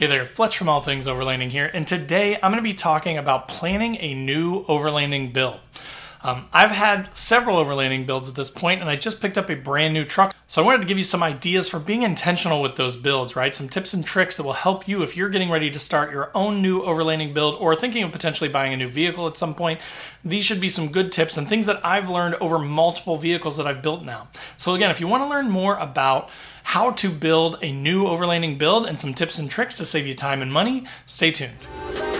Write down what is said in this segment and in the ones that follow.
Hey there, Fletch from All Things Overlanding here, and today I'm going to be talking about planning a new overlanding build. Um, I've had several overlanding builds at this point, and I just picked up a brand new truck. So I wanted to give you some ideas for being intentional with those builds, right? Some tips and tricks that will help you if you're getting ready to start your own new overlanding build or thinking of potentially buying a new vehicle at some point. These should be some good tips and things that I've learned over multiple vehicles that I've built now. So again, if you want to learn more about how to build a new overlanding build and some tips and tricks to save you time and money, stay tuned.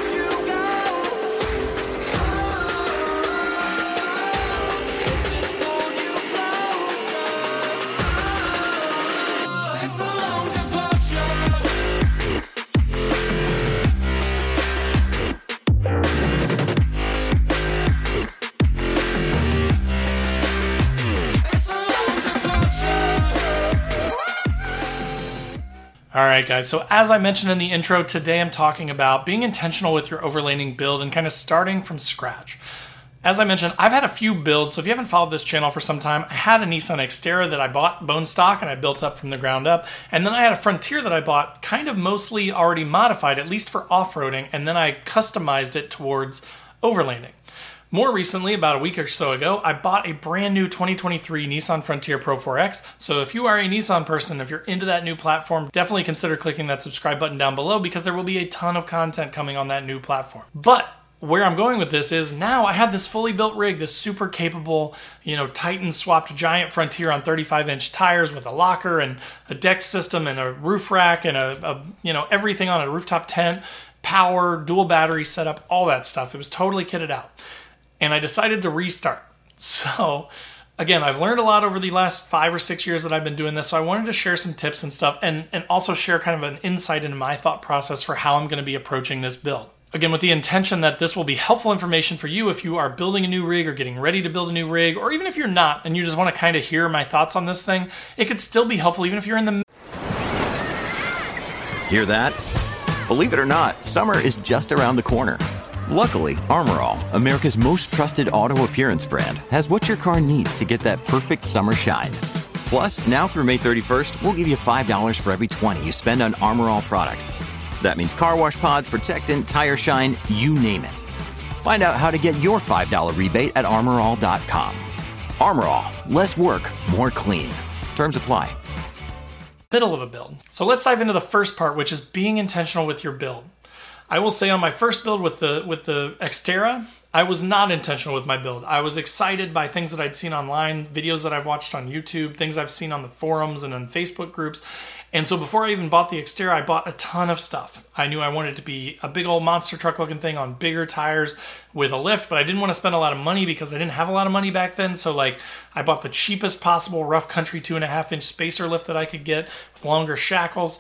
Right, guys. So, as I mentioned in the intro, today I'm talking about being intentional with your overlanding build and kind of starting from scratch. As I mentioned, I've had a few builds. So, if you haven't followed this channel for some time, I had a Nissan Xterra that I bought bone stock and I built up from the ground up. And then I had a Frontier that I bought kind of mostly already modified, at least for off roading. And then I customized it towards overlanding. More recently, about a week or so ago, I bought a brand new 2023 Nissan Frontier Pro 4X. So if you are a Nissan person, if you're into that new platform, definitely consider clicking that subscribe button down below because there will be a ton of content coming on that new platform. But where I'm going with this is now I have this fully built rig, this super capable, you know, Titan swapped giant Frontier on 35 inch tires with a locker and a deck system and a roof rack and a, a you know, everything on a rooftop tent, power, dual battery setup, all that stuff. It was totally kitted out and I decided to restart. So, again, I've learned a lot over the last five or six years that I've been doing this. So, I wanted to share some tips and stuff and, and also share kind of an insight into my thought process for how I'm going to be approaching this build. Again, with the intention that this will be helpful information for you if you are building a new rig or getting ready to build a new rig, or even if you're not and you just want to kind of hear my thoughts on this thing, it could still be helpful even if you're in the. Hear that? Believe it or not, summer is just around the corner. Luckily, Armor All, America's most trusted auto appearance brand, has what your car needs to get that perfect summer shine. Plus, now through May 31st, we'll give you $5 for every 20 you spend on Armor All products. That means car wash pods, protectant, tire shine, you name it. Find out how to get your $5 rebate at armorall.com. Armor All, less work, more clean. Terms apply. Middle of a build. So let's dive into the first part, which is being intentional with your build. I will say on my first build with the with the Xterra, I was not intentional with my build. I was excited by things that I'd seen online, videos that I've watched on YouTube, things I've seen on the forums and on Facebook groups. And so before I even bought the Xterra, I bought a ton of stuff. I knew I wanted to be a big old monster truck looking thing on bigger tires with a lift, but I didn't want to spend a lot of money because I didn't have a lot of money back then. So like I bought the cheapest possible rough country two and a half inch spacer lift that I could get with longer shackles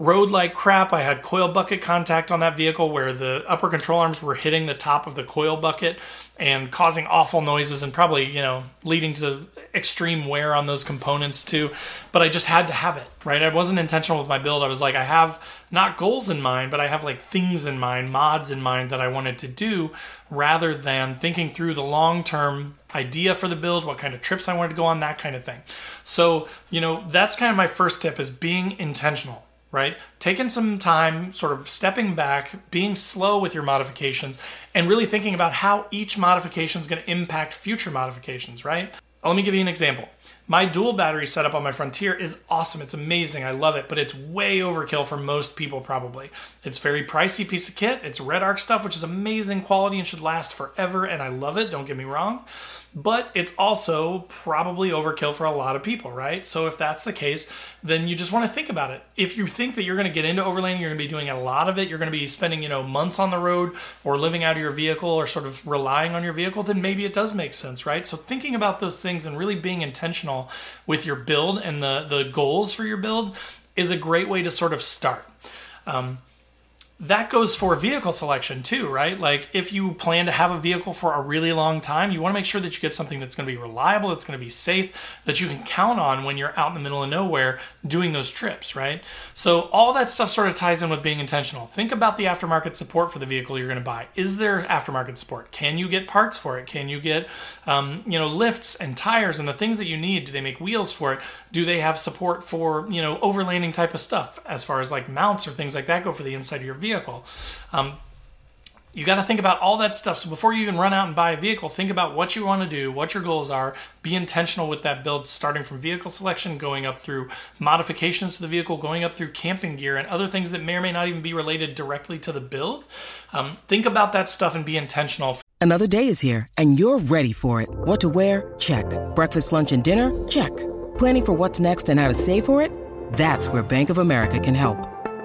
rode like crap. I had coil bucket contact on that vehicle where the upper control arms were hitting the top of the coil bucket and causing awful noises and probably, you know, leading to extreme wear on those components too. But I just had to have it, right? I wasn't intentional with my build. I was like, I have not goals in mind, but I have like things in mind, mods in mind that I wanted to do rather than thinking through the long term idea for the build, what kind of trips I wanted to go on, that kind of thing. So, you know, that's kind of my first tip is being intentional right? Taking some time, sort of stepping back, being slow with your modifications, and really thinking about how each modification is going to impact future modifications, right? Uh, let me give you an example. My dual battery setup on my Frontier is awesome. It's amazing. I love it, but it's way overkill for most people probably. It's very pricey piece of kit. It's REDARC stuff, which is amazing quality and should last forever, and I love it. Don't get me wrong but it's also probably overkill for a lot of people, right? So if that's the case, then you just want to think about it. If you think that you're going to get into overlanding, you're going to be doing a lot of it, you're going to be spending, you know, months on the road or living out of your vehicle or sort of relying on your vehicle, then maybe it does make sense, right? So thinking about those things and really being intentional with your build and the the goals for your build is a great way to sort of start. Um, that goes for vehicle selection too, right? Like if you plan to have a vehicle for a really long time, you want to make sure that you get something that's going to be reliable, that's going to be safe, that you can count on when you're out in the middle of nowhere doing those trips, right? So all that stuff sort of ties in with being intentional. Think about the aftermarket support for the vehicle you're going to buy. Is there aftermarket support? Can you get parts for it? Can you get, um, you know, lifts and tires and the things that you need? Do they make wheels for it? Do they have support for, you know, overlanding type of stuff as far as like mounts or things like that go for the inside of your vehicle? Vehicle. Um, you got to think about all that stuff. So before you even run out and buy a vehicle, think about what you want to do, what your goals are. Be intentional with that build, starting from vehicle selection, going up through modifications to the vehicle, going up through camping gear, and other things that may or may not even be related directly to the build. Um, think about that stuff and be intentional. Another day is here, and you're ready for it. What to wear? Check. Breakfast, lunch, and dinner? Check. Planning for what's next and how to save for it? That's where Bank of America can help.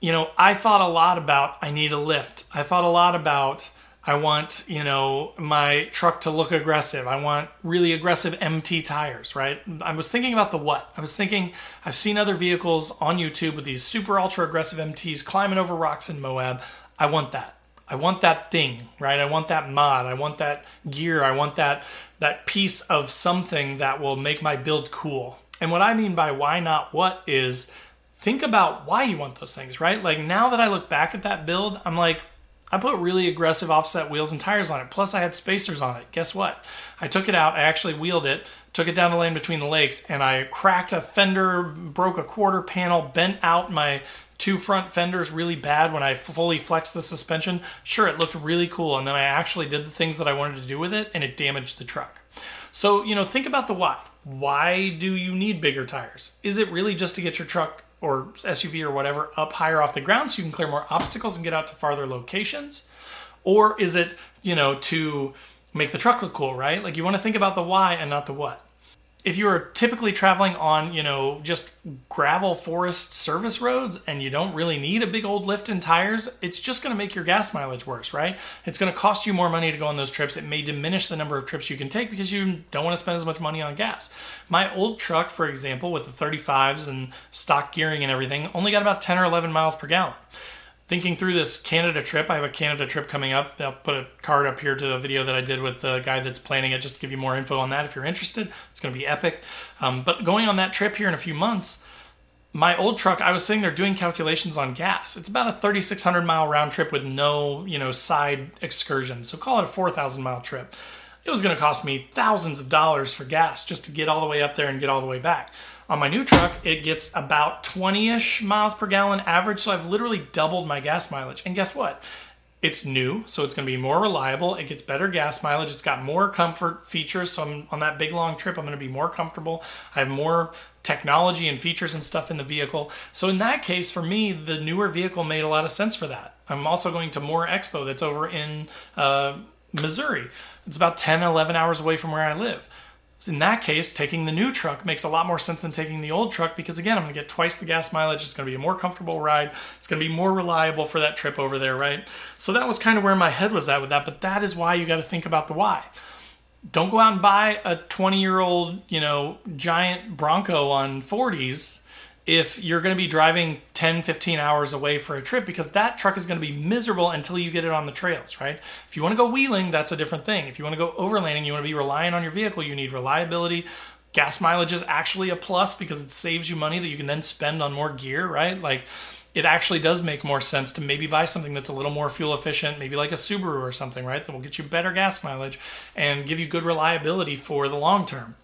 you know, I thought a lot about I need a lift. I thought a lot about I want, you know, my truck to look aggressive. I want really aggressive MT tires, right? I was thinking about the what. I was thinking I've seen other vehicles on YouTube with these super ultra aggressive MTs climbing over rocks in Moab. I want that. I want that thing, right? I want that mod. I want that gear. I want that that piece of something that will make my build cool. And what I mean by why not what is think about why you want those things, right? Like now that I look back at that build, I'm like, I put really aggressive offset wheels and tires on it. Plus, I had spacers on it. Guess what? I took it out. I actually wheeled it, took it down the Land Between the Lakes, and I cracked a fender, broke a quarter panel, bent out my two front fenders really bad when I fully flexed the suspension. Sure, it looked really cool. And then I actually did the things that I wanted to do with it, and it damaged the truck. So, you know, think about the why. Why do you need bigger tires? Is it really just to get your truck or SUV or whatever up higher off the ground so you can clear more obstacles and get out to farther locations? Or is it, you know, to make the truck look cool, right? Like you want to think about the why and not the what if you are typically traveling on, you know, just gravel forest service roads and you don't really need a big old lift in tires, it's just going to make your gas mileage worse, right? It's going to cost you more money to go on those trips. It may diminish the number of trips you can take because you don't want to spend as much money on gas. My old truck, for example, with the 35s and stock gearing and everything, only got about 10 or 11 miles per gallon thinking through this Canada trip. I have a Canada trip coming up. I'll put a card up here to a video that I did with the guy that's planning it, just to give you more info on that if you're interested. It's going to be epic. Um, but going on that trip here in a few months, my old truck, I was sitting there doing calculations on gas. It's about a 3,600 mile round trip with no, you know, side excursions. So call it a 4,000 mile trip. It was going to cost me thousands of dollars for gas just to get all the way up there and get all the way back. On my new truck, it gets about 20 ish miles per gallon average. So I've literally doubled my gas mileage. And guess what? It's new, so it's going to be more reliable. It gets better gas mileage. It's got more comfort features. So I'm, on that big long trip, I'm going to be more comfortable. I have more technology and features and stuff in the vehicle. So in that case, for me, the newer vehicle made a lot of sense for that. I'm also going to Moore Expo that's over in uh, Missouri. It's about 10, 11 hours away from where I live in that case, taking the new truck makes a lot more sense than taking the old truck because, again, I'm to get twice the gas mileage. It's to be a more comfortable ride. It's to be more reliable for that trip over there, right? So that was kind of where my head was at with that. But that is why you got to think about the why. Don't go out and buy a 20 year old, you know, giant Bronco on 40s if you're going to be driving 10, 15 hours away for a trip because that truck is going to be miserable until you get it on the trails, right? If you want to go wheeling, that's a different thing. If you want to go overlanding, you want to be relying on your vehicle, you need reliability. Gas mileage is actually a plus because it saves you money that you can then spend on more gear, right? Like it actually does make more sense to maybe buy something that's a little more fuel efficient, maybe like a Subaru or something, right? That will get you better gas mileage and give you good reliability for the long term.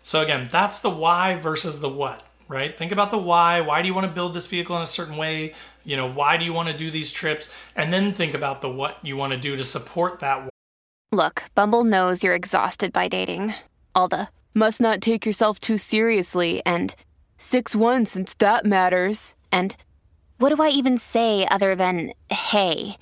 So again, that's the why versus the what right? Think about the why. Why do you want to build this vehicle in a certain way? You know, why do you want to do these trips? And then think about the what you want to do to support that. Look, Bumble knows you're exhausted by dating. All the must not take yourself too seriously and 6 1 since that matters. And what do I even say other than hey?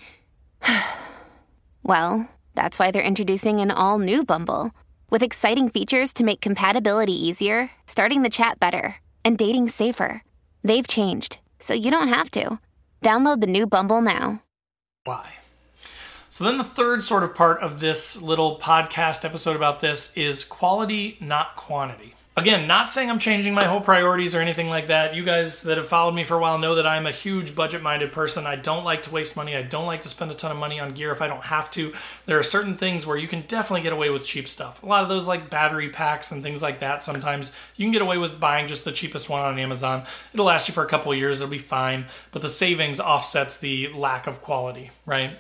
well, That's why they're introducing an all new Bumble with exciting features to make compatibility easier, starting the chat better, and dating safer. They've changed, so you don't have to. Download the new Bumble now. Why? So, then the third sort of part of this little podcast episode about this is quality, not quantity. Again, not saying I'm changing my whole priorities or anything like that. You guys that have followed me for a while know that I'm a huge budget minded person. I don't like to waste money. I don't like to spend a ton of money on gear if I don't have to. There are certain things where you can definitely get away with cheap stuff. A lot of those, like battery packs and things like that, sometimes you can get away with buying just the cheapest one on Amazon. It'll last you for a couple years, it'll be fine, but the savings offsets the lack of quality, right?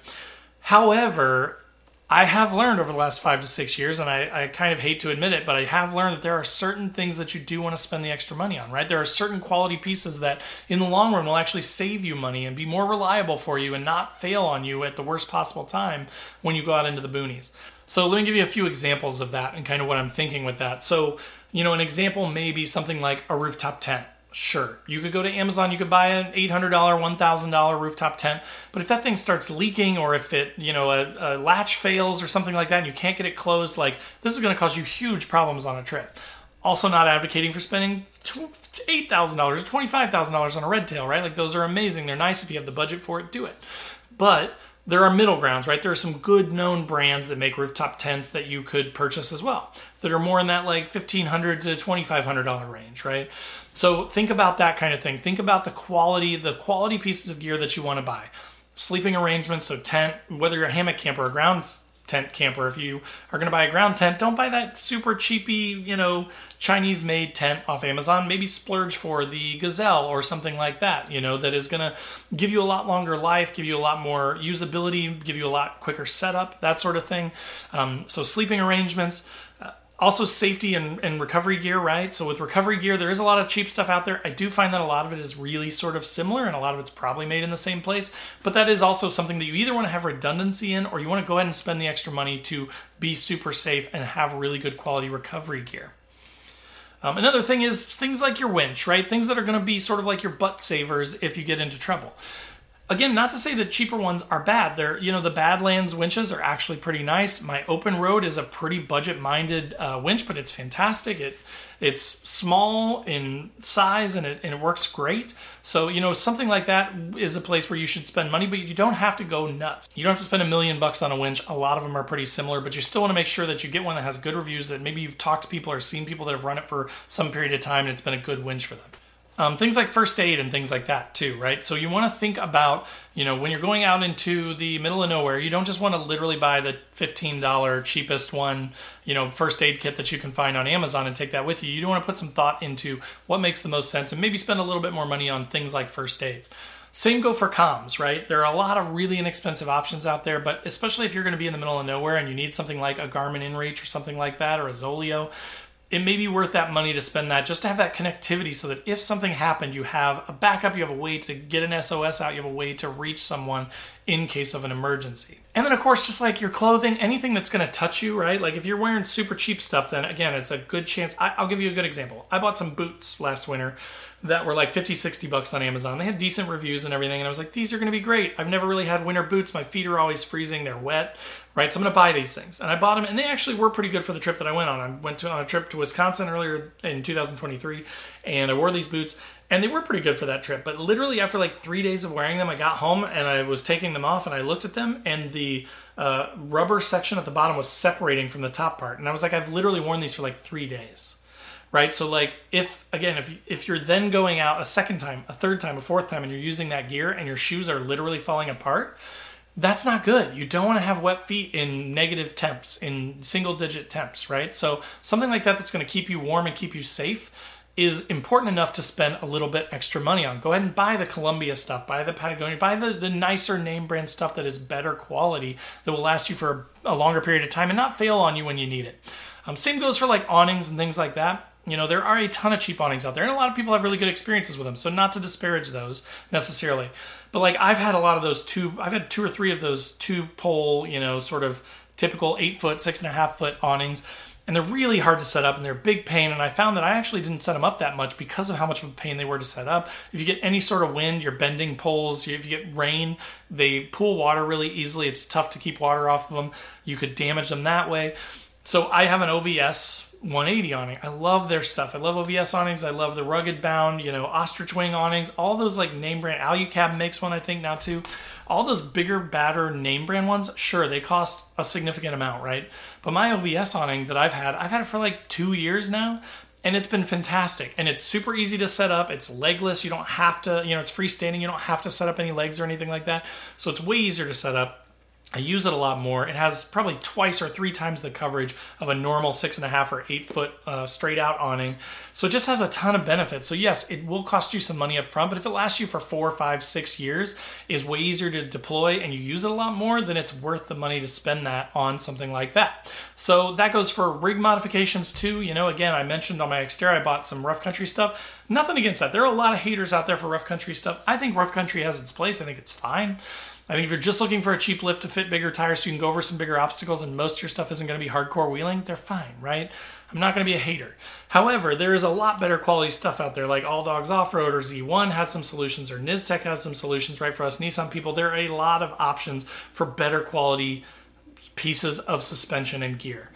However, I have learned over the last five to six years, and I, I, kind of hate to admit it, but I have learned that there are certain things that you do want to spend the extra money on, right? There are certain quality pieces that in the long run will actually save you money and be more reliable for you and not fail on you at the worst possible time when you go out into the boonies. So let me give you a few examples of that and kind of what I'm thinking with that. So, you know, an example may be something like a rooftop tent Sure, you could go to Amazon, you could buy an $800, $1,000 rooftop tent, but if that thing starts leaking or if it, you know, a, a latch fails or something like that and you can't get it closed, like this is going to cause you huge problems on a trip. Also, not advocating for spending $8,000 or $25,000 on a red tail, right? Like those are amazing. They're nice if you have the budget for it, do it. But there are middle grounds, right? There are some good known brands that make rooftop tents that you could purchase as well that are more in that like 1,500 to $2,500 range, right? So think about that kind of thing. Think about the quality, the quality pieces of gear that you want to buy. Sleeping arrangements, so tent, whether you're a hammock camper or ground tent camper, if you are going to buy a ground tent, don't buy that super cheapy, you know, Chinese made tent off Amazon. Maybe splurge for the Gazelle or something like that, you know, that is going to give you a lot longer life, give you a lot more usability, give you a lot quicker setup, that sort of thing. Um, so sleeping arrangements also safety and, and recovery gear right? So with recovery gear there is a lot of cheap stuff out there. I do find that a lot of it is really sort of similar and a lot of it's probably made in the same place but that is also something that you either want to have redundancy in or you want to go ahead and spend the extra money to be super safe and have really good quality recovery gear. Um, another thing is things like your winch right? Things that are going to be sort of like your butt savers if you get into trouble again, not to say that cheaper ones are bad. They're, you know, the Badlands winches are actually pretty nice. My Open Road is a pretty budget-minded uh, winch, but it's fantastic. It it's small in size and it, and it works great. So, you know, something like that is a place where you should spend money, but you don't have to go nuts. You don't have to spend a million bucks on a winch. A lot of them are pretty similar, but you still want to make sure that you get one that has good reviews, that maybe you've talked to people or seen people that have run it for some period of time and it's been a good winch for them. Um, things like first aid and things like that too, right? So you want to think about, you know, when you're going out into the middle of nowhere, you don't just want to literally buy the $15 cheapest one, you know, first aid kit that you can find on Amazon and take that with you. You do want to put some thought into what makes the most sense and maybe spend a little bit more money on things like first aid. Same go for comms, right? There are a lot of really inexpensive options out there, but especially if you're going to be in the middle of nowhere and you need something like a Garmin InReach or something like that or a Zoleo, it may be worth that money to spend that just to have that connectivity so that if something happened, you have a backup, you have a way to get an SOS out, you have a way to reach someone in case of an emergency. And then, of course, just like your clothing, anything that's to touch you, right? Like if you're wearing super cheap stuff, then again, it's a good chance. I, will give you a good example. I bought some boots last winter that were like 50, 60 bucks on Amazon. They had decent reviews and everything. And I was like, these are going to be great. I've never really had winter boots. My feet are always freezing. They're wet, right? So I'm going to buy these things. And I bought them and they actually were pretty good for the trip that I went on. I went to, on a trip to Wisconsin earlier in 2023 and I wore these boots and they were pretty good for that trip. But literally after like three days of wearing them, I got home and I was taking them off and I looked at them and the uh, rubber section at the bottom was separating from the top part. And I was like, I've literally worn these for like three days right so like if again if if you're then going out a second time a third time a fourth time and you're using that gear and your shoes are literally falling apart that's not good you don't want to have wet feet in negative temps in single digit temps right so something like that that's going to keep you warm and keep you safe is important enough to spend a little bit extra money on. Go ahead and buy the Columbia stuff, buy the Patagonia, buy the, the nicer name brand stuff that is better quality that will last you for a longer period of time and not fail on you when you need it. Um, same goes for like awnings and things like that. You know, there are a ton of cheap awnings out there, and a lot of people have really good experiences with them. So, not to disparage those necessarily, but like I've had a lot of those two. I've had two or three of those two pole, you know, sort of typical eight foot, six and a half foot awnings, and they're really hard to set up and they're a big pain and i found that i actually didn't set them up that much because of how much of a pain they were to set up if you get any sort of wind you're bending poles if you get rain they pool water really easily it's tough to keep water off of them you could damage them that way so i have an ovs 180 awning. I love their stuff. I love OVS awnings. I love the rugged bound, you know, ostrich wing awnings. All those like name brand. Alucab makes one, I think, now too. All those bigger, badder name brand ones, sure, they cost a significant amount, right? But my OVS awning that I've had, I've had it for like two years now. And it's been fantastic. And it's super easy to set up. It's legless. You don't have to, you know, it's freestanding. You don't have to set up any legs or anything like that. So it's way easier to set up I use it a lot more. It has probably twice or three times the coverage of a normal six and a half or eight foot uh, straight out awning. So it just has a ton of benefits. So yes, it will cost you some money up front, but if it lasts you for four, five, six years, is way easier to deploy and you use it a lot more, then it's worth the money to spend that on something like that. So that goes for rig modifications too. You know, again, I mentioned on my Xterra, I bought some rough country stuff. Nothing against that. There are a lot of haters out there for rough country stuff. I think rough country has its place. I think it's fine. I think if you're just looking for a cheap lift to fit bigger tires so you can go over some bigger obstacles and most of your stuff isn't going to be hardcore wheeling, they're fine, right? I'm not going to be a hater. However, there is a lot better quality stuff out there, like All Dogs Off Road or Z1 has some solutions, or Niztek has some solutions, right? For us Nissan people, there are a lot of options for better quality pieces of suspension and gear.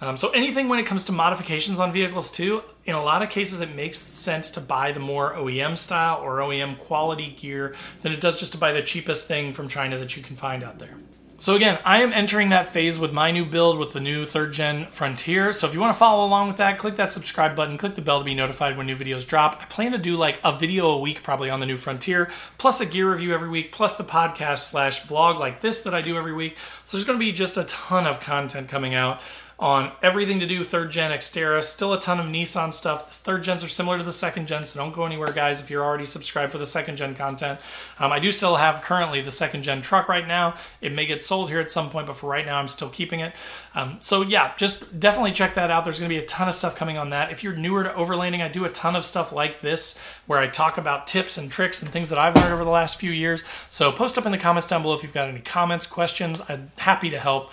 Um, so anything when it comes to modifications on vehicles too, in a lot of cases it makes sense to buy the more OEM style or OEM quality gear than it does just to buy the cheapest thing from China that you can find out there. So again, I am entering that phase with my new build with the new third gen Frontier. So if you want to follow along with that, click that subscribe button, click the bell to be notified when new videos drop. I plan to do like a video a week probably on the new Frontier, plus a gear review every week, plus the podcast slash vlog like this that I do every week. So there's going to be just a ton of content coming out on everything to do third gen Xterra. Still a ton of Nissan stuff. The third gens are similar to the second gen, so don't go anywhere, guys, if you're already subscribed for the second gen content. Um, I do still have currently the second gen truck right now. It may get sold here at some point, but for right now, I'm still keeping it. Um, so yeah, just definitely check that out. There's going to be a ton of stuff coming on that. If you're newer to overlanding, I do a ton of stuff like this where I talk about tips and tricks and things that I've learned over the last few years. So post up in the comments down below if you've got any comments, questions. I'm happy to help.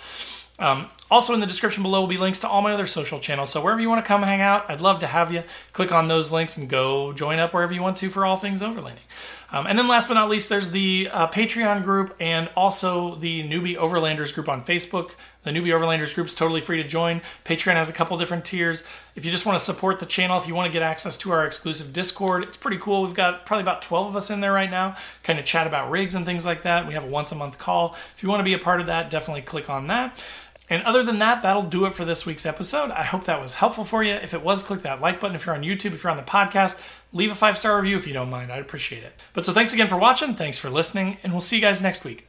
Um, also, in the description below will be links to all my other social channels. So, wherever you want to come hang out, I'd love to have you. Click on those links and go join up wherever you want to for all things overlanding. Um, and then, last but not least, there's the uh, Patreon group and also the Newbie Overlanders group on Facebook. The Newbie Overlanders group is totally free to join. Patreon has a couple different tiers. If you just want to support the channel, if you want to get access to our exclusive Discord, it's pretty cool. We've got probably about 12 of us in there right now, kind of chat about rigs and things like that. We have a once a month call. If you want to be a part of that, definitely click on that. And other than that, that'll do it for this week's episode. I hope that was helpful for you. If it was, click that like button. If you're on YouTube, if you're on the podcast, leave a five star review if you don't mind. I'd appreciate it. But so thanks again for watching. Thanks for listening, and we'll see you guys next week.